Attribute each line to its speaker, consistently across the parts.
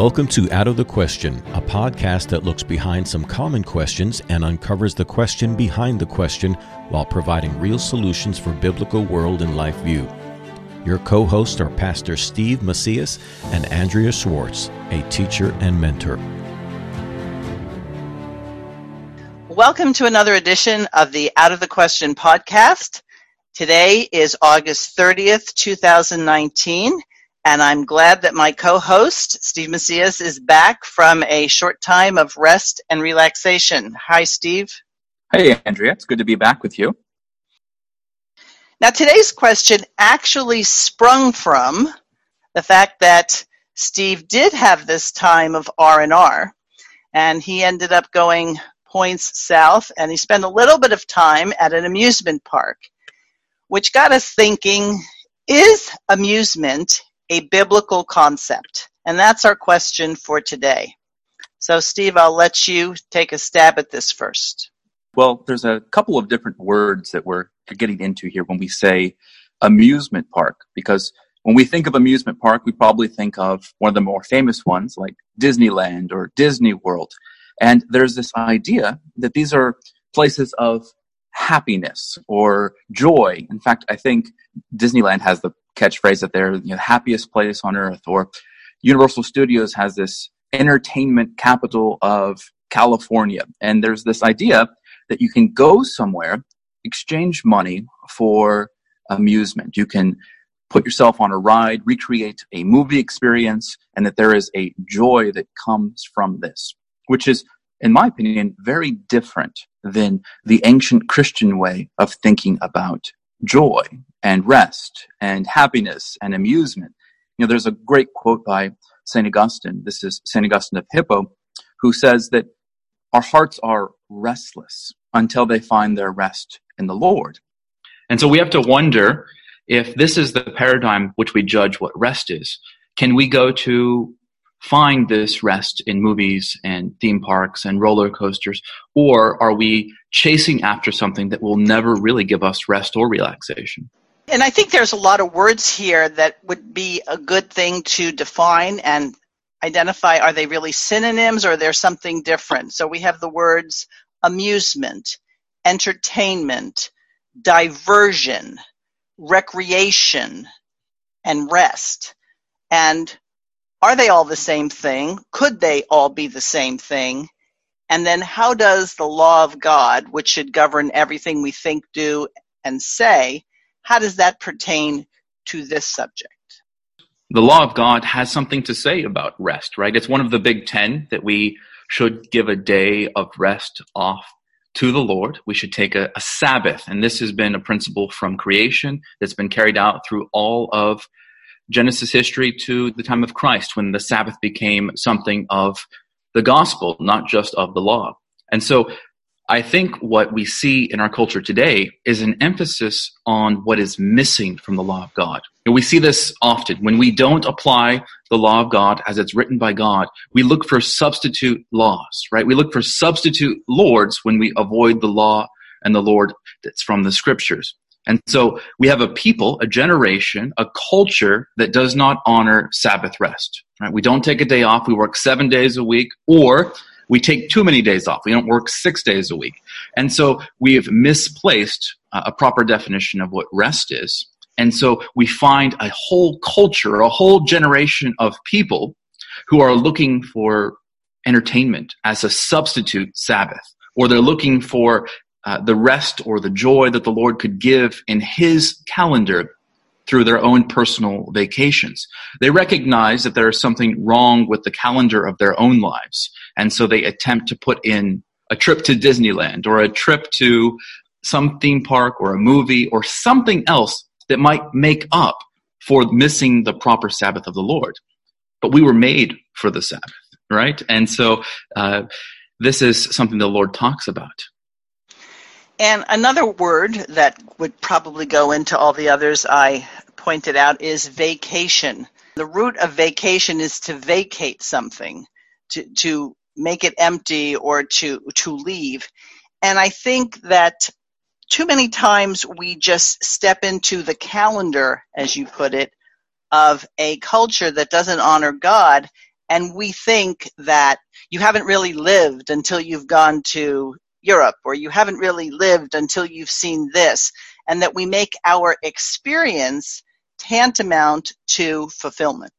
Speaker 1: Welcome to Out of the Question, a podcast that looks behind some common questions and uncovers the question behind the question while providing real solutions for biblical world and life view. Your co hosts are Pastor Steve Macias and Andrea Schwartz, a teacher and mentor.
Speaker 2: Welcome to another edition of the Out of the Question podcast. Today is August 30th, 2019, and I'm glad that my co host, Steve Macias, is back from a short time of rest and relaxation. Hi, Steve.
Speaker 3: Hey, Andrea. It's good to be back with you.
Speaker 2: Now, today's question actually sprung from the fact that Steve did have this time of R&R, and he ended up going points south, and he spent a little bit of time at an amusement park, which got us thinking, is amusement a biblical concept? And that's our question for today. So, Steve, I'll let you take a stab at this first.
Speaker 3: Well, there's a couple of different words that we're getting into here when we say amusement park, because when we think of amusement park, we probably think of one of the more famous ones like Disneyland or Disney World. And there's this idea that these are places of happiness or joy. In fact, I think Disneyland has the catchphrase that they're the happiest place on earth, or Universal Studios has this entertainment capital of California. And there's this idea that you can go somewhere, exchange money for amusement. You can put yourself on a ride, recreate a movie experience, and that there is a joy that comes from this, which is, in my opinion, very different than the ancient Christian way of thinking about joy and rest and happiness and amusement. You know, there's a great quote by St. Augustine. This is St. Augustine of Hippo, who says that our hearts are restless until they find their rest in the Lord. And so we have to wonder if this is the paradigm which we judge what rest is. Can we go to find this rest in movies and theme parks and roller coasters? Or are we chasing after something that will never really give us rest or relaxation?
Speaker 2: And I think there's a lot of words here that would be a good thing to define and identify are they really synonyms or there's something different? So we have the words amusement, entertainment, diversion, recreation, and rest. And are they all the same thing? Could they all be the same thing? And then how does the law of God, which should govern everything we think, do, and say, how does that pertain to this subject?
Speaker 3: The law of God has something to say about rest, right? It's one of the big ten that we should give a day of rest off to the Lord. We should take a, a, Sabbath. And this has been a principle from creation that's been carried out through all of Genesis history to the time of Christ when the Sabbath became something of the gospel, not just of the law. And so I think what we see in our culture today is an emphasis on what is missing from the law of God. And we see this often. When we don't apply the law of God as it's written by God, we look for substitute laws, right? We look for substitute lords when we avoid the law and the Lord that's from the scriptures. And so we have a people, a generation, a culture that does not honor Sabbath rest. Right? We don't take a day off. We work seven days a week, or we take too many days off. We don't work six days a week. And so we have misplaced uh, a proper definition of what rest is. And so we find a whole culture, a whole generation of people who are looking for entertainment as a substitute Sabbath, or they're looking for uh, the rest or the joy that the Lord could give in His calendar through their own personal vacations. They recognize that there is something wrong with the calendar of their own lives. And so they attempt to put in a trip to Disneyland or a trip to some theme park or a movie or something else that might make up for missing the proper Sabbath of the Lord. But we were made for the Sabbath, right? And so uh, this is something the Lord talks about.
Speaker 2: And another word that would probably go into all the others I pointed out is vacation. The root of vacation is to vacate something, to, to make it empty or to, to leave. And I think that too many times we just step into the calendar, as you put it, of a culture that doesn't honor God and we think that you haven't really lived until you've gone to Europe or you haven't really lived until you've seen this, and that we make our experience tantamount to fulfillment.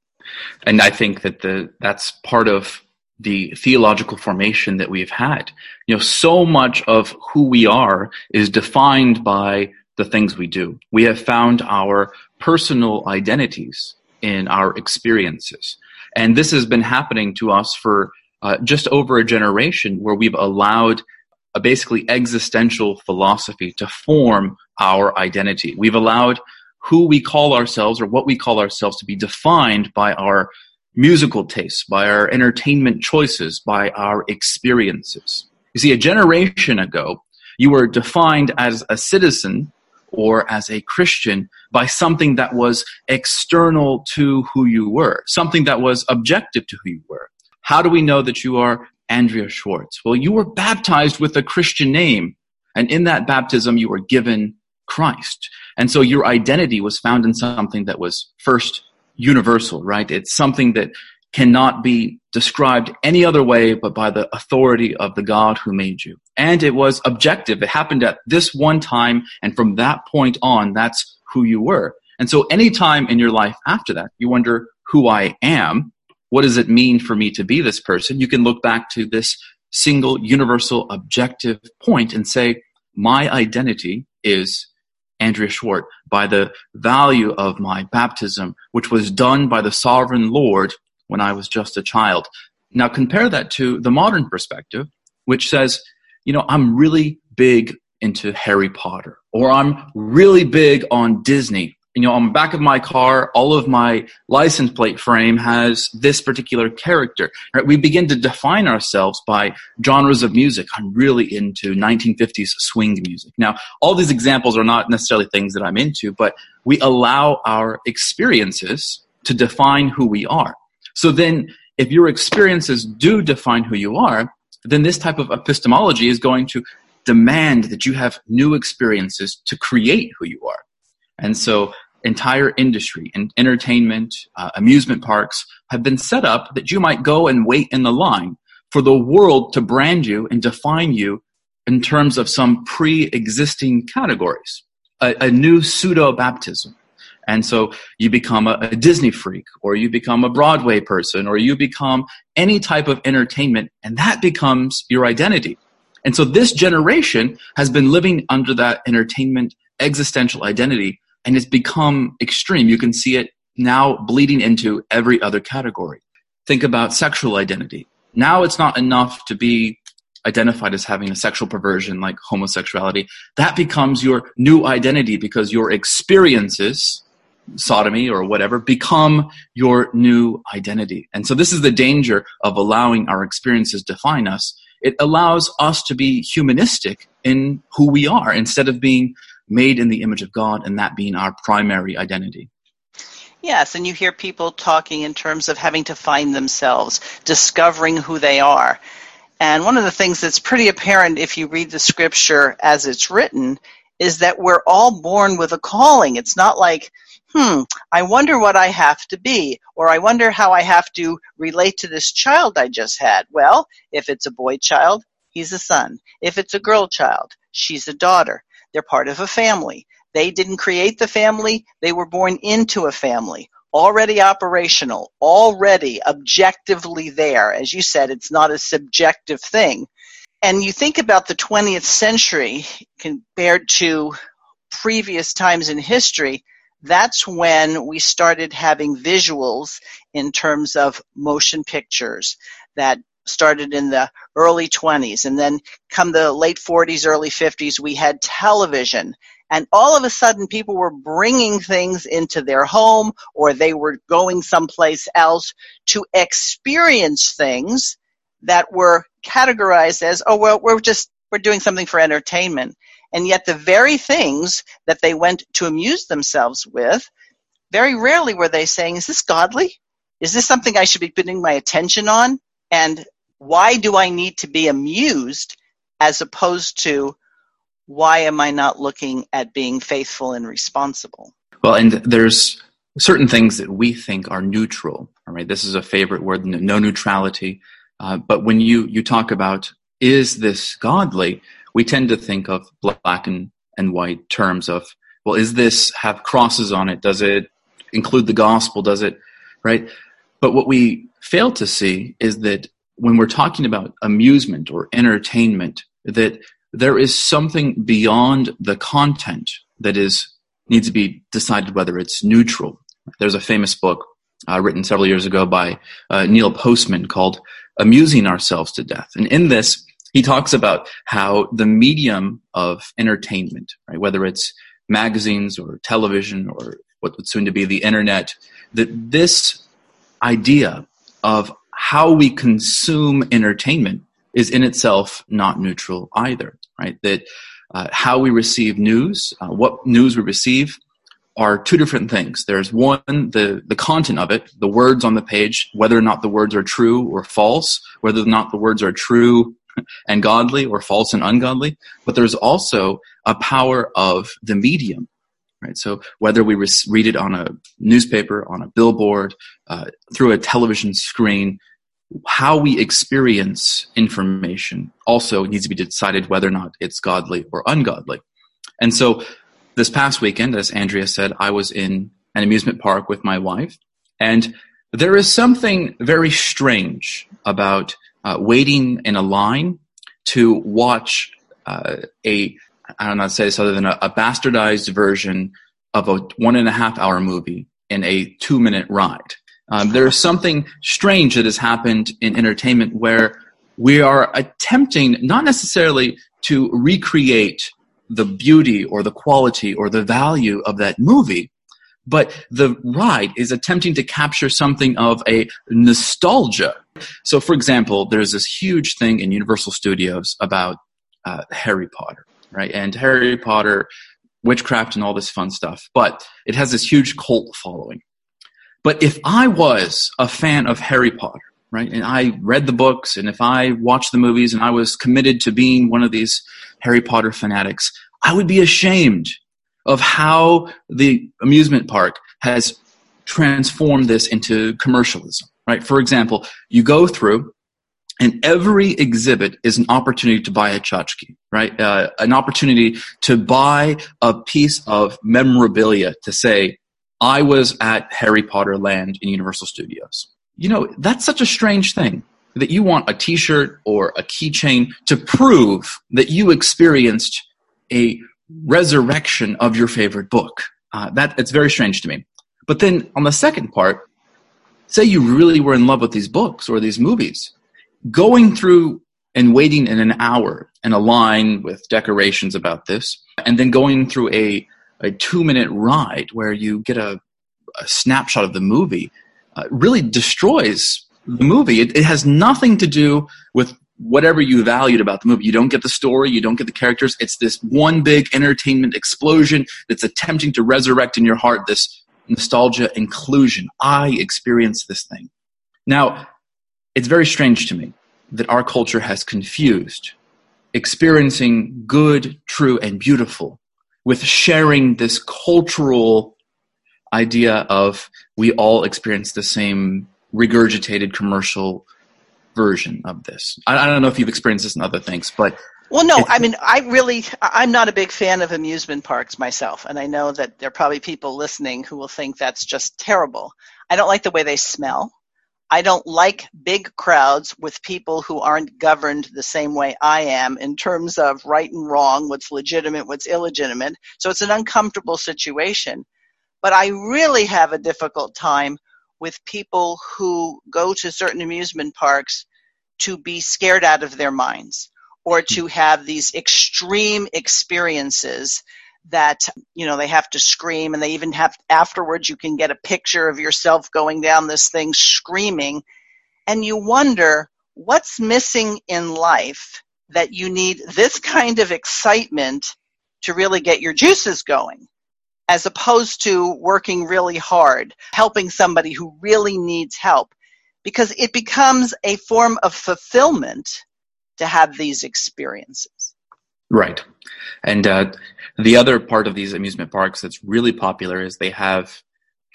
Speaker 3: And I think that the that's part of the theological formation that we've had. You know, so much of who we are is defined by the things we do. We have found our personal identities in our experiences. And this has been happening to us for uh, just over a generation where we've allowed a basically existential philosophy to form our identity. We've allowed who we call ourselves or what we call ourselves to be defined by our musical tastes, by our entertainment choices, by our experiences. You see, a generation ago, you were defined as a citizen or as a Christian by something that was external to who you were, something that was objective to who you were. How do we know that you are Andrea Schwartz? Well, you were baptized with a Christian name, and in that baptism, you were given Christ. And so your identity was found in something that was first universal, right? It's something that cannot be described any other way but by the authority of the God who made you. And it was objective. It happened at this one time, and from that point on, that's who you were. And so any time in your life after that, you wonder who I am. What does it mean for me to be this person? You can look back to this single, universal, objective point and say, my identity is Andrea Schwartz by the value of my baptism, which was done by the sovereign Lord when I was just a child. Now compare that to the modern perspective, which says, you know, I'm really big into Harry Potter, or I'm really big on Disney. You know, on the back of my car, all of my license plate frame has this particular character. Right? We begin to define ourselves by genres of music. I'm really into 1950s swing music. Now, all these examples are not necessarily things that I'm into, but we allow our experiences to define who we are. So then, if your experiences do define who you are, then this type of epistemology is going to demand that you have new experiences to create who you are. And so, entire industry and entertainment, uh, amusement parks have been set up that you might go and wait in the line for the world to brand you and define you in terms of some pre existing categories, a, a new pseudo baptism. And so you become a, a, Disney freak, or you become a Broadway person, or you become any type of entertainment, and that becomes your identity. And so this generation has been living under that entertainment existential identity, and it's become extreme. You can see it now bleeding into every other category. Think about sexual identity. Now it's not enough to be identified as having a sexual perversion like homosexuality. That becomes your new identity because your experiences sodomy or whatever become your new identity. And so this is the danger of allowing our experiences define us. It allows us to be humanistic in who we are instead of being made in the image of God and that being our primary identity.
Speaker 2: Yes, and you hear people talking in terms of having to find themselves, discovering who they are. And one of the things that's pretty apparent if you read the scripture as it's written is that we're all born with a calling. It's not like hmm, I wonder what I have to be, or I wonder how I have to relate to this child I just had. Well, if it's a boy child, he's a son. If it's a girl child, she's a daughter. They're part of a family. They didn't create the family, they were born into a family. Already operational, already objectively there. As you said, it's not a subjective thing. And you think about the 20th century compared to previous times in history, that's when we started having visuals in terms of motion pictures that started in the early 20s and then come the late 40s early 50s we had television and all of a sudden people were bringing things into their home or they were going someplace else to experience things that were categorized as oh well we're just we're doing something for entertainment and yet, the very things that they went to amuse themselves with, very rarely were they saying, Is this godly? Is this something I should be putting my attention on? And why do I need to be amused as opposed to why am I not looking at being faithful and responsible?
Speaker 3: Well, and there's certain things that we think are neutral, All right, this is a favorite word, no neutrality. Uh, but when you, you talk about is this godly, we tend to think of black and, and white terms of, well, is this have crosses on it? Does it include the gospel? Does it, right? But what we fail to see is that when we're talking about amusement or entertainment, that there is something beyond the content that is needs to be decided whether it's neutral. There's a famous book uh, written several years ago by uh, Neil Postman called "Amusing Ourselves to Death," and in this he talks about how the medium of entertainment, right, whether it's magazines or television or what would soon to be the internet, that this idea of how we consume entertainment is in itself not neutral either, right? That uh, how we receive news, uh, what news we receive, are two different things. There's one, the, the content of it, the words on the page, whether or not the words are true or false, whether or not the words are true and godly or false and ungodly. But there's also a power of the medium, right? So whether we read it on a newspaper, on a billboard, uh, through a television screen, how we experience information also needs to be decided whether or not it's godly or ungodly. And so this past weekend, as Andrea said, I was in an amusement park with my wife, and there is something very strange about uh, waiting in a line to watch uh, a I don't know how to say this other than a, a bastardized version of a one and a half hour movie in a two minute ride. Um, there's something strange that has happened in entertainment where we are attempting not necessarily to recreate the beauty or the quality or the value of that movie, but the ride is attempting to capture something of a nostalgia. So, for example, there's this huge thing in Universal Studios about uh, Harry Potter, right? And Harry Potter, witchcraft, and all this fun stuff, but it has this huge cult following. But if I was a fan of Harry Potter, right, and I read the books, and if I watched the movies, and I was committed to being one of these Harry Potter fanatics, I would be ashamed of how the amusement park has transformed this into commercialism, right? For example, you go through and every exhibit is an opportunity to buy a tchotchke, right? Uh, an opportunity to buy a piece of memorabilia to say, I was at Harry Potter Land in Universal Studios. You know, that's such a strange thing that you want a t shirt or a keychain to prove that you experienced a resurrection of your favorite book. Uh, that it's very strange to me. But then on the second part, say you really were in love with these books or these movies, going through and waiting in an hour in a line with decorations about this, and then going through a a two minute ride where you get a, a snapshot of the movie uh, really destroys the movie. It, it, has nothing to do with whatever you valued about the movie. You don't get the story, you don't get the characters. It's this one big entertainment explosion that's attempting to resurrect in your heart this nostalgia inclusion. I experienced this thing. Now, it's very strange to me that our culture has confused experiencing good, true, and beautiful with sharing this cultural idea of we all experience the same regurgitated commercial version of this. I, I don't know if you've experienced this in other things, but
Speaker 2: well, no, I mean, I really, I'm not a big fan of amusement parks myself, and I know that there are probably people listening who will think that's just terrible. I don't like the way they smell. I don't like big crowds with people who aren't governed the same way I am in terms of right and wrong, what's legitimate, what's illegitimate. So it's an uncomfortable situation. But I really have a difficult time with people who go to certain amusement parks to be scared out of their minds or to hmm. have these extreme experiences that you know they have to scream and they even have afterwards you can get a picture of yourself going down this thing screaming and you wonder what's missing in life that you need this kind of excitement to really get your juices going as opposed to working really hard helping somebody who really needs help? Because it becomes a form of fulfillment to have these experiences
Speaker 3: Right. And uh, the other part of these amusement parks that's really popular is they have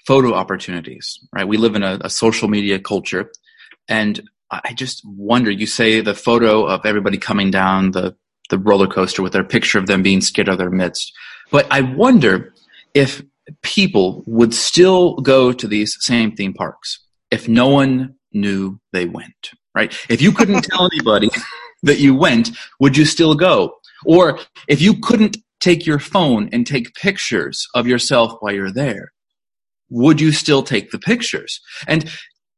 Speaker 3: photo opportunities, right? We live in a, a social media culture and I just wonder, you say the photo of everybody coming down the, the roller coaster with their picture of them being scared of their midst. But I wonder if people would still go to these same theme parks if no one knew they went, right? If you couldn't tell anybody that you went, would you still go? Or if you couldn't take your phone and take pictures of yourself while you're there, would you still take the pictures? And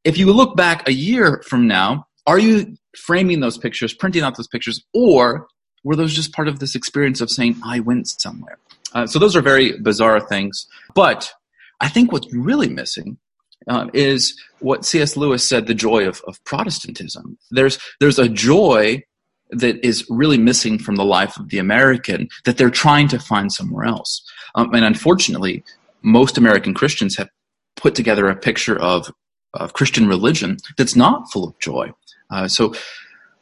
Speaker 3: if you look back a year from now, are you framing those pictures, printing out those pictures, or were those just part of this experience of saying, I went somewhere? Uh, so those are very bizarre things. But I think what's really missing uh, is what C.S. Lewis said the joy of, of Protestantism. There's, there's a joy that is really missing from the life of the American that they're trying to find somewhere else. Um, and unfortunately, most American Christians have put together a picture of, of Christian religion that's not full of joy. Uh, so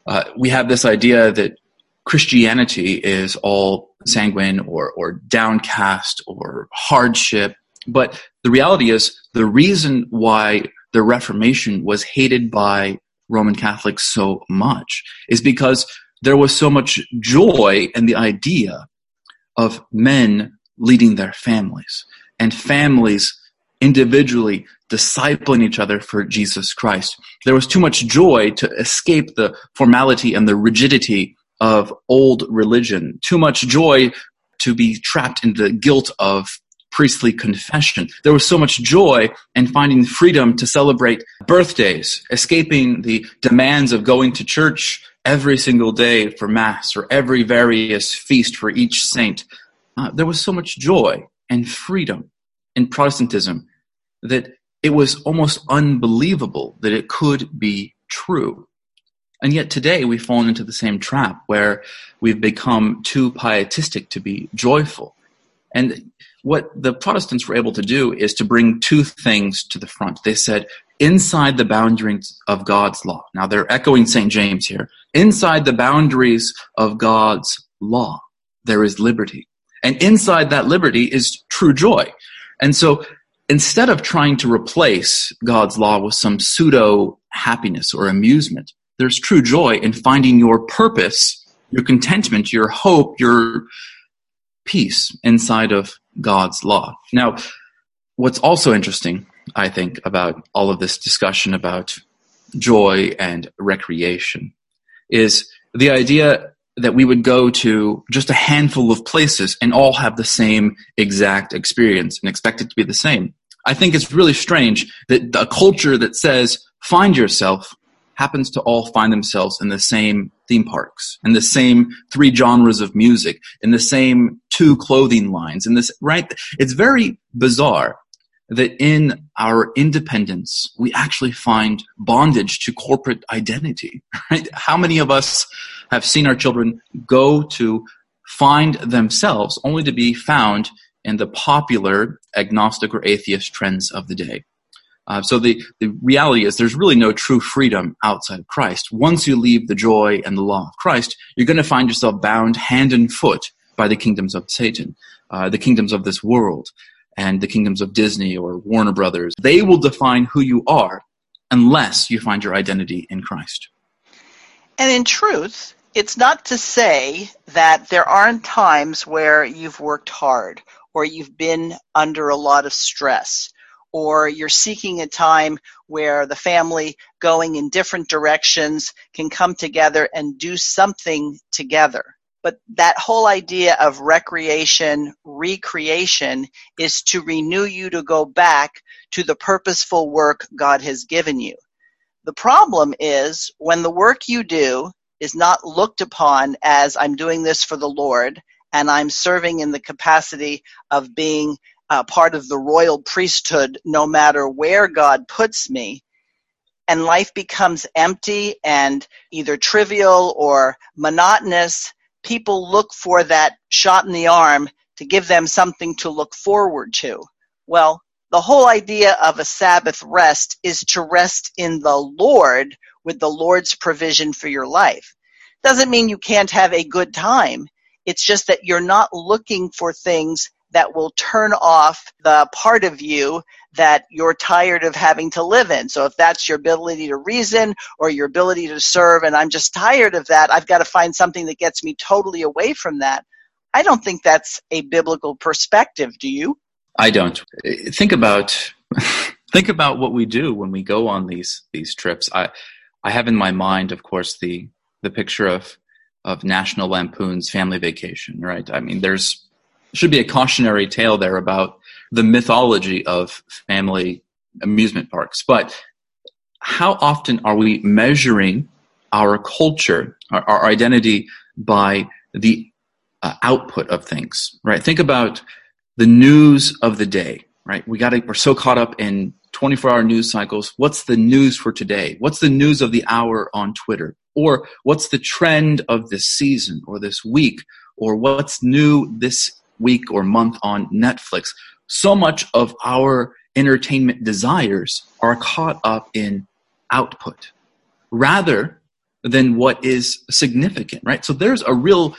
Speaker 3: uh, we have this idea that Christianity is all sanguine or, or downcast or hardship. But the reality is, the reason why the Reformation was hated by Roman Catholics so much is because there was so much joy in the idea of men leading their families and families individually discipling each other for Jesus Christ. There was too much joy to escape the formality and the rigidity of old religion, too much joy to be trapped in the guilt of priestly confession. There was so much joy in finding freedom to celebrate birthdays, escaping the demands of going to church every single day for Mass or every various feast for each saint. Uh, there was so much joy and freedom in Protestantism that it was almost unbelievable that it could be true. And yet today we've fallen into the same trap where we've become too pietistic to be joyful. And what the Protestants were able to do is to bring two things to the front. They said, inside the boundaries of God's law. Now they're echoing St. James here. Inside the boundaries of God's law, there is liberty. And inside that liberty is true joy. And so instead of trying to replace God's law with some pseudo happiness or amusement, there's true joy in finding your purpose, your contentment, your hope, your peace inside of God's law. Now, what's also interesting, I think, about all of this discussion about joy and recreation is the idea that we would go to just a handful of places and all have the same exact experience and expect it to be the same. I think it's really strange that a culture that says, find yourself, happens to all find themselves in the same theme parks, in the same three genres of music, in the same two clothing lines, in this, right? It's very bizarre that in our independence, we actually find bondage to corporate identity, right? How many of us have seen our children go to find themselves only to be found in the popular agnostic or atheist trends of the day? Uh, so the, the reality is there's really no true freedom outside of Christ. Once you leave the joy and the law of Christ, you're going to find yourself bound hand and foot by the kingdoms of Satan, uh, the kingdoms of this world, and the kingdoms of Disney or Warner Brothers. They will define who you are unless you find your identity in Christ.
Speaker 2: And in truth, it's not to say that there aren't times where you've worked hard or you've been under a lot of stress or you're seeking a time where the family going in different directions can come together and do something together. But that whole idea of recreation, recreation is to renew you to go back to the purposeful work God has given you. The problem is when the work you do is not looked upon as I'm doing this for the Lord and I'm serving in the capacity of being uh, part of the royal priesthood no matter where God puts me. And life becomes empty and either trivial or monotonous. People look for that shot in the arm to give them something to look forward to. Well, the whole idea of a Sabbath rest is to rest in the Lord with the Lord's provision for your life. Doesn't mean you can't have a good time. It's just that you're not looking for things that will turn off the part of you that you're tired of having to live in. So if that's your ability to reason or your ability to serve, and I'm just tired of that, I've got to find something that gets me totally away from that. I don't think that's a biblical perspective. Do you?
Speaker 3: I don't. Think about think about what we do when we go on these these trips. I I have in my mind, of course, the the picture of of National Lampoon's Family Vacation. Right? I mean, there's should be a cautionary tale there about the mythology of family amusement parks. But how often are we measuring our culture, our, our identity, by the uh, output of things? Right? Think about the news of the day. Right? We got we're so caught up in 24 hour news cycles. What's the news for today? What's the news of the hour on Twitter? Or what's the trend of this season or this week? Or what's new this week or month on Netflix? So much of our entertainment desires are caught up in output rather than what is significant, right? So there's a real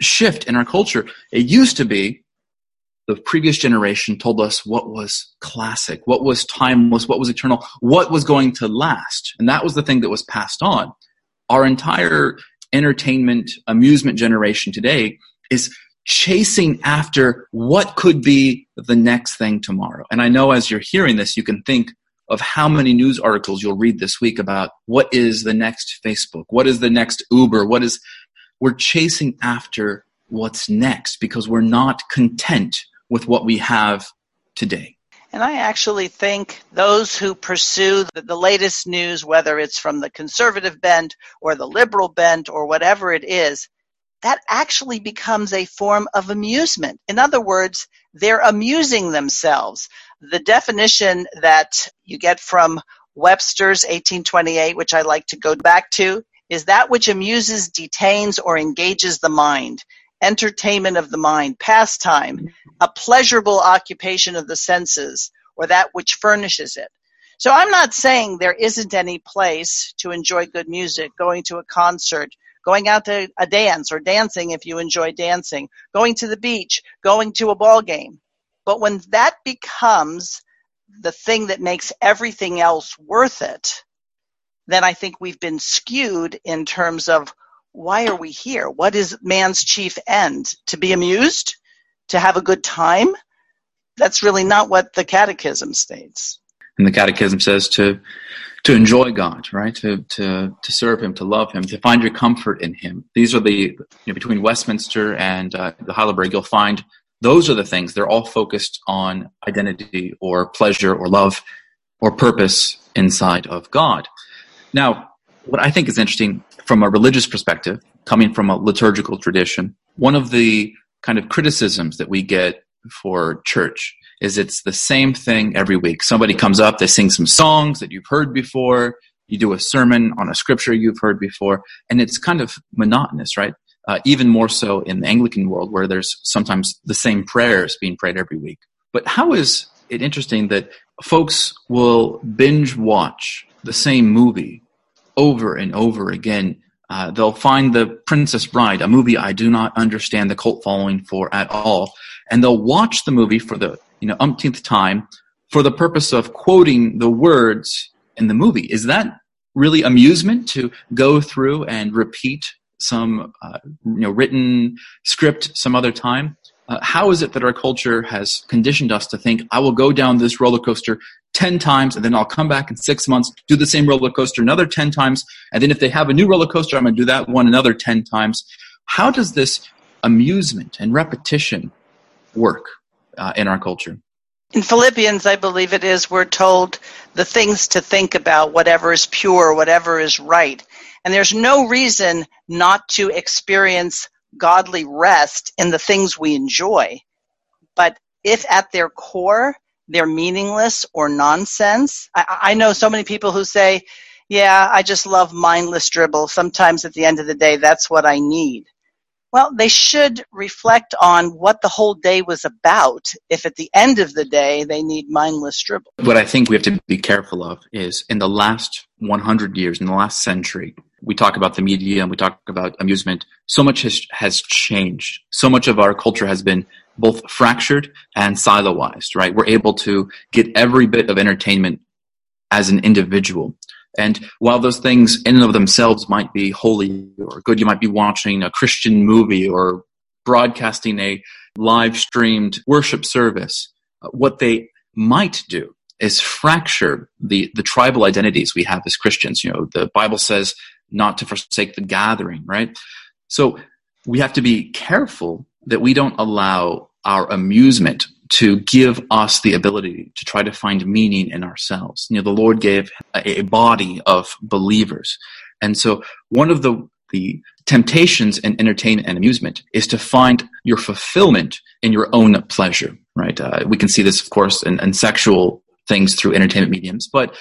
Speaker 3: shift in our culture. It used to be the previous generation told us what was classic, what was timeless, what was eternal, what was going to last. And that was the thing that was passed on. Our entire entertainment, amusement generation today is chasing after what could be the next thing tomorrow. And I know as you're hearing this, you can think of how many news articles you'll read this week about what is the next Facebook, what is the next Uber, what is, we're chasing after what's next because we're not content with what we have today.
Speaker 2: And I actually think those who pursue the, the, latest news, whether it's from the conservative bent or the liberal bent or whatever it is, that actually becomes a form of amusement. In other words, they're amusing themselves. The definition that you get from Webster's 1828, which I like to go back to, is that which amuses, detains, or engages the mind entertainment of the mind, pastime, a pleasurable occupation of the senses, or that which furnishes it. So I'm not saying there isn't any place to enjoy good music, going to a concert, going out to a dance or dancing if you enjoy dancing, going to the beach, going to a ball game. But when that becomes the thing that makes everything else worth it, then I think we've been skewed in terms of why are we here? What is man's chief end? To be amused? To have a good time? That's really not what the catechism states.
Speaker 3: And the catechism says to to enjoy God, right? To to to serve Him, to love Him, to find your comfort in Him. These are the you know, between Westminster and uh, the Heidelberg. You'll find those are the things. They're all focused on identity or pleasure or love or purpose inside of God. Now, what I think is interesting from a religious perspective, coming from a liturgical tradition, one of the kind of criticisms that we get for church is it's the same thing every week. Somebody comes up, they sing some songs that you've heard before, you do a sermon on a scripture you've heard before, and it's kind of monotonous, right? Uh, even more so in the Anglican world where there's sometimes the same prayers being prayed every week. But how is it interesting that folks will binge watch the same movie over and over again. Uh, they'll find The Princess Bride, a movie I do not understand the cult following for at all, and they'll watch the movie for the you know umpteenth time for the purpose of quoting the words in the movie. Is that really amusement to go through and repeat some uh, you know written script some other time? Uh, how is it that our culture has conditioned us to think I will go down this roller coaster 10 times and then I'll come back in six months, do the same roller coaster another 10 times. And then if they have a new roller coaster, I'm going to do that one another 10 times. How does this amusement and repetition work uh, in our culture?
Speaker 2: In Philippians, I believe it is, we're told the things to think about, whatever is pure, whatever is right. And there's no reason not to experience godly rest in the things we enjoy. But if at their core they're meaningless or nonsense. I, I know so many people who say, yeah, I just love mindless dribble. Sometimes at the end of the day, that's what I need. Well, they should reflect on what the whole day was about if at the end of the day they need mindless dribble.
Speaker 3: What I think we have to be careful of is in the last 100 years, in the last century, we talk about the media and we talk about amusement, so much has, has changed. So much of our culture has been both fractured and siloized, right? We're able to get every bit of entertainment as an individual. And while those things in and of themselves might be holy or good, you might be watching a Christian movie or broadcasting a live streamed worship service. What they might do is fracture the, the tribal identities we have as Christians. You know, the Bible says not to forsake the gathering, right? So we have to be careful that we don't allow our amusement to give us the ability to try to find meaning in ourselves. You know, the Lord gave a, body of believers. And so one of the, the temptations in entertainment and amusement is to find your fulfillment in your own pleasure, right? Uh, we can see this, of course, in, in sexual things through entertainment mediums, but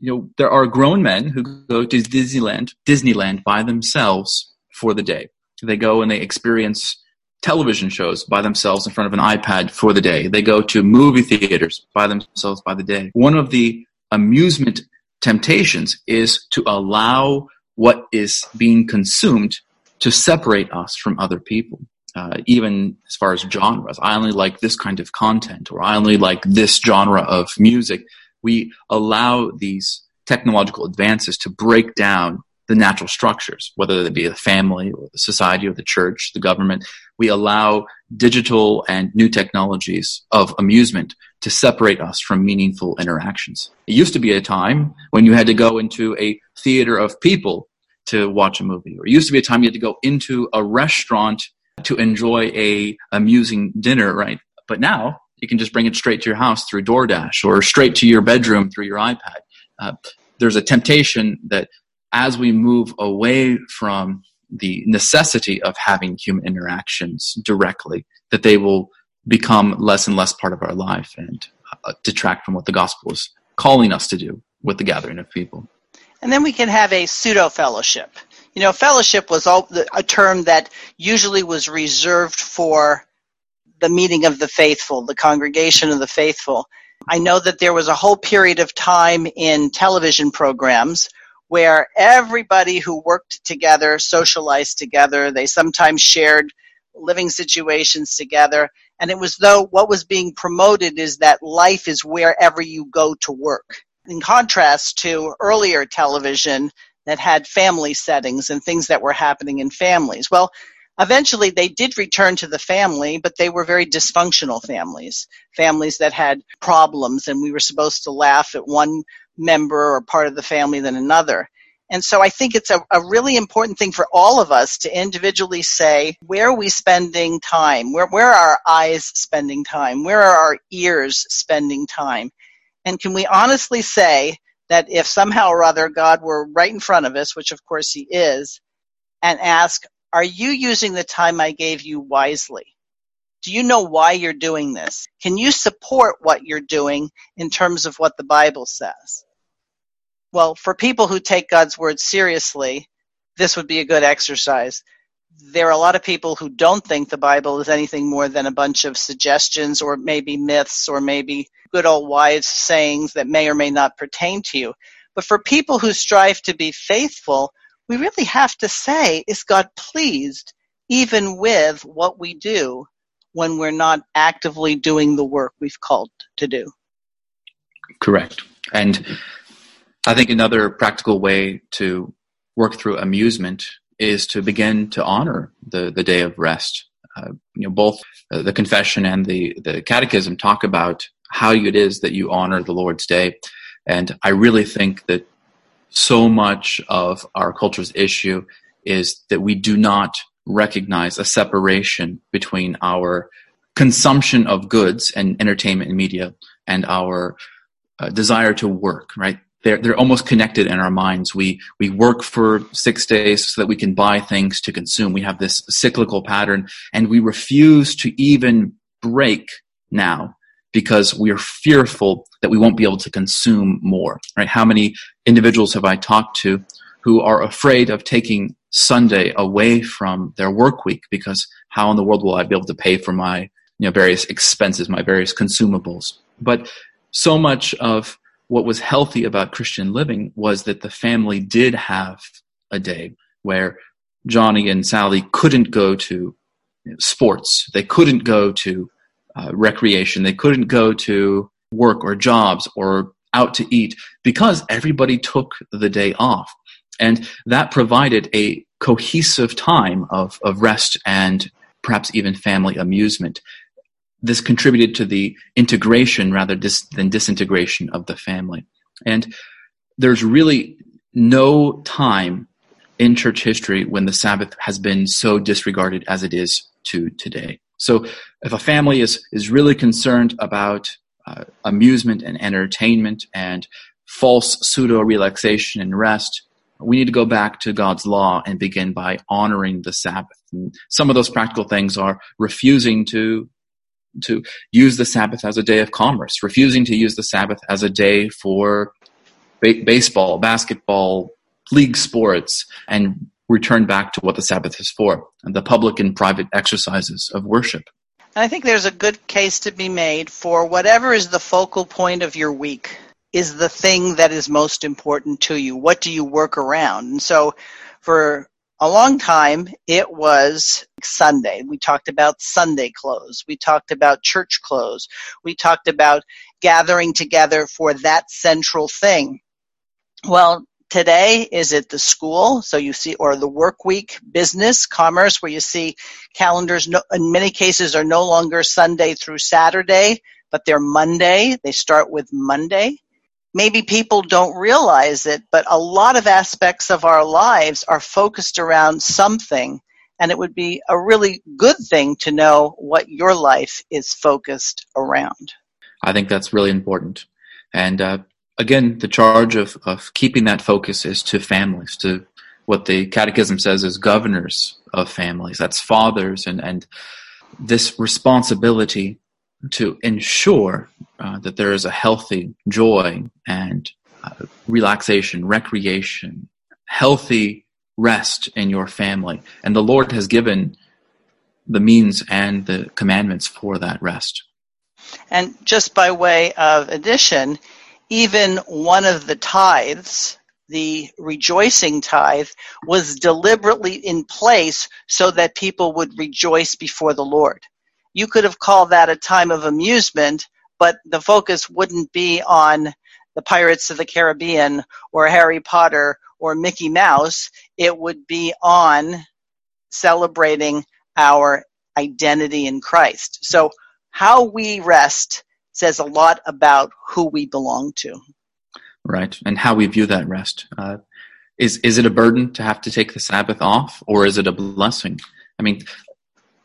Speaker 3: you know, there are grown men who go to Disneyland, Disneyland by themselves for the day. They go and they experience television shows by themselves in front of an iPad for the day. They go to movie theaters by themselves by the day. One of the amusement temptations is to allow what is being consumed to separate us from other people. Uh, even as far as genres, I only like this kind of content, or I only like this genre of music. We allow these technological advances to break down the natural structures, whether it be the family or the society or the church, the government. We allow digital and new technologies of amusement to separate us from meaningful interactions. It used to be a time when you had to go into a theater of people to watch a movie, or it used to be a time you had to go into a restaurant to enjoy a amusing dinner, right? But now you can just bring it straight to your house through DoorDash or straight to your bedroom through your iPad. Uh, there's a temptation that as we move away from the necessity of having human interactions directly, that they will become less and less part of our life and uh, detract from what the gospel is calling us to do with the gathering of people.
Speaker 2: And then we can have a pseudo fellowship. You know, fellowship was all, a term that usually was reserved for the meeting of the faithful, the congregation of the faithful. I know that there was a whole period of time in television programs where everybody who worked together socialized together. They sometimes shared living situations together. And it was though what was being promoted is that life is wherever you go to work. In contrast to earlier television that had family settings and things that were happening in families. Well, eventually they did return to the family, but they were very dysfunctional families, families that had problems, and we were supposed to laugh at one member or part of the family than another. And so I think it's a, a really important thing for all of us to individually say, where are we spending time? Where, where are our eyes spending time? Where are our ears spending time? And can we honestly say that if somehow or other God were right in front of us, which of course He is, and ask, are you using the time I gave you wisely? Do you know why you're doing this? Can you support what you're doing in terms of what the Bible says? Well, for people who take God's word seriously, this would be a good exercise. There are a lot of people who don't think the Bible is anything more than a bunch of suggestions or maybe myths or maybe good old wise sayings that may or may not pertain to you. But for people who strive to be faithful, we really have to say, is God pleased even with what we do when we're not actively doing the work we've called to do?
Speaker 3: Correct. And I think another practical way to work through amusement is to begin to honor the, the day of rest. Uh, you know, both uh, the confession and the, the catechism talk about how it is that you honor the Lord's day. And I really think that so much of our culture's issue is that we do not recognize a separation between our consumption of goods and entertainment and media and our uh, desire to work, right? They're, they're almost connected in our minds. We, we work for six days so that we can buy things to consume. We have this cyclical pattern and we refuse to even break now because we are fearful that we won't be able to consume more, right? How many individuals have I talked to who are afraid of taking Sunday away from their work week because how in the world will I be able to pay for my, you know, various expenses, my various consumables? But so much of what was healthy about Christian living was that the family did have a day where Johnny and Sally couldn't go to sports, they couldn't go to uh, recreation, they couldn't go to work or jobs or out to eat because everybody took the day off. And that provided a cohesive time of, of rest and perhaps even family amusement. This contributed to the integration rather dis- than disintegration of the family. And there's really no time in church history when the Sabbath has been so disregarded as it is to today. So if a family is, is really concerned about uh, amusement and entertainment and false pseudo relaxation and rest, we need to go back to God's law and begin by honoring the Sabbath. And some of those practical things are refusing to to use the Sabbath as a day of commerce, refusing to use the Sabbath as a day for ba- baseball, basketball, league sports, and return back to what the Sabbath is for, the public and private exercises of worship.
Speaker 2: And I think there's a good case to be made for whatever is the focal point of your week is the thing that is most important to you. What do you work around? And so for a long time, it was Sunday. We talked about Sunday clothes. We talked about church clothes. We talked about gathering together for that central thing. Well, today is it the school so you see or the work week business commerce where you see calendars no, in many cases are no longer sunday through saturday but they're monday they start with monday maybe people don't realize it but a lot of aspects of our lives are focused around something and it would be a really good thing to know what your life is focused around
Speaker 3: i think that's really important and uh, again, the charge of, of keeping that focus is to families, to what the Catechism says is governors of families. That's fathers, and, and this responsibility to ensure uh, that there is a healthy joy and uh, relaxation, recreation, healthy rest in your family. And the Lord has given the means and the commandments for that rest.
Speaker 2: And just by way of addition, even one of the tithes, the rejoicing tithe, was deliberately in place so that people would rejoice before the Lord. You could have called that a time of amusement, but the focus wouldn't be on the Pirates of the Caribbean or Harry Potter or Mickey Mouse. It would be on celebrating our identity in Christ. So, how we rest says a lot about who we belong to.
Speaker 3: Right, and how we view that rest. Uh, is is it a burden to have to take the Sabbath off, or is it a blessing? I mean,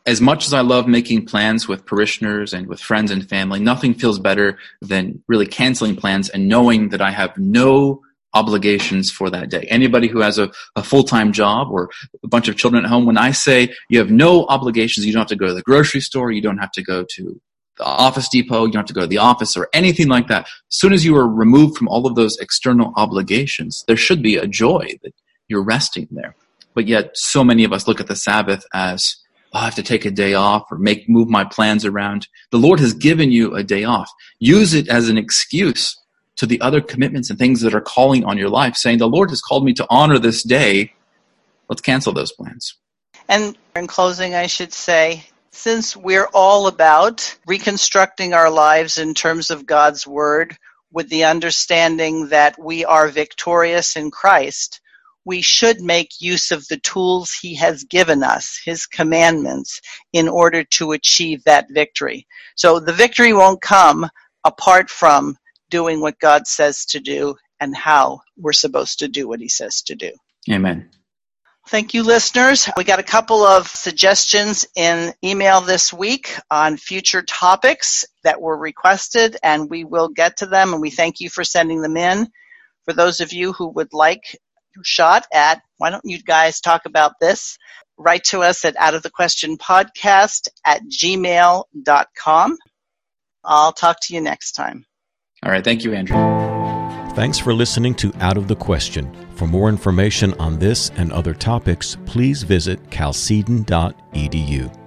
Speaker 3: as much as I love making plans with parishioners and with friends and family, nothing feels better than really canceling plans and knowing that I have no obligations for that day. Anybody who has a, a full time job or a bunch of children at home, when I say you have no obligations, you don't have to go to the grocery store, you don't have to go to the Office Depot, you don't have to go to the office or anything like that. As soon as you are removed from all of those external obligations, there should be a joy that you're resting there. But yet, so many of us look at the Sabbath as, I have to take a day off or make move my plans around. The Lord has given you a day off. Use it as an excuse to the other commitments and things that are calling on your life, saying, The Lord has called me to honor this day. Let's cancel those plans.
Speaker 2: And in closing, I should say, since we're all about reconstructing our lives in terms of God's Word with the understanding that we are victorious in Christ, we should make use of the tools He has given us, His commandments, in order to achieve that victory. So the victory won't come apart from doing what God says to do and how we're supposed to do what He says to do.
Speaker 3: Amen.
Speaker 2: Thank you, listeners. We got a couple of suggestions in email this week on future topics that were requested, and we will get to them. And we thank you for sending them in. For those of you who would like shot at, why don't you guys talk about this? Write to us at out of the question podcast at gmail.com. I'll talk to you next time.
Speaker 3: All right. Thank you, Andrew.
Speaker 1: Thanks for listening to Out of the Question. For more information on this and other topics, please visit chalcedon.edu.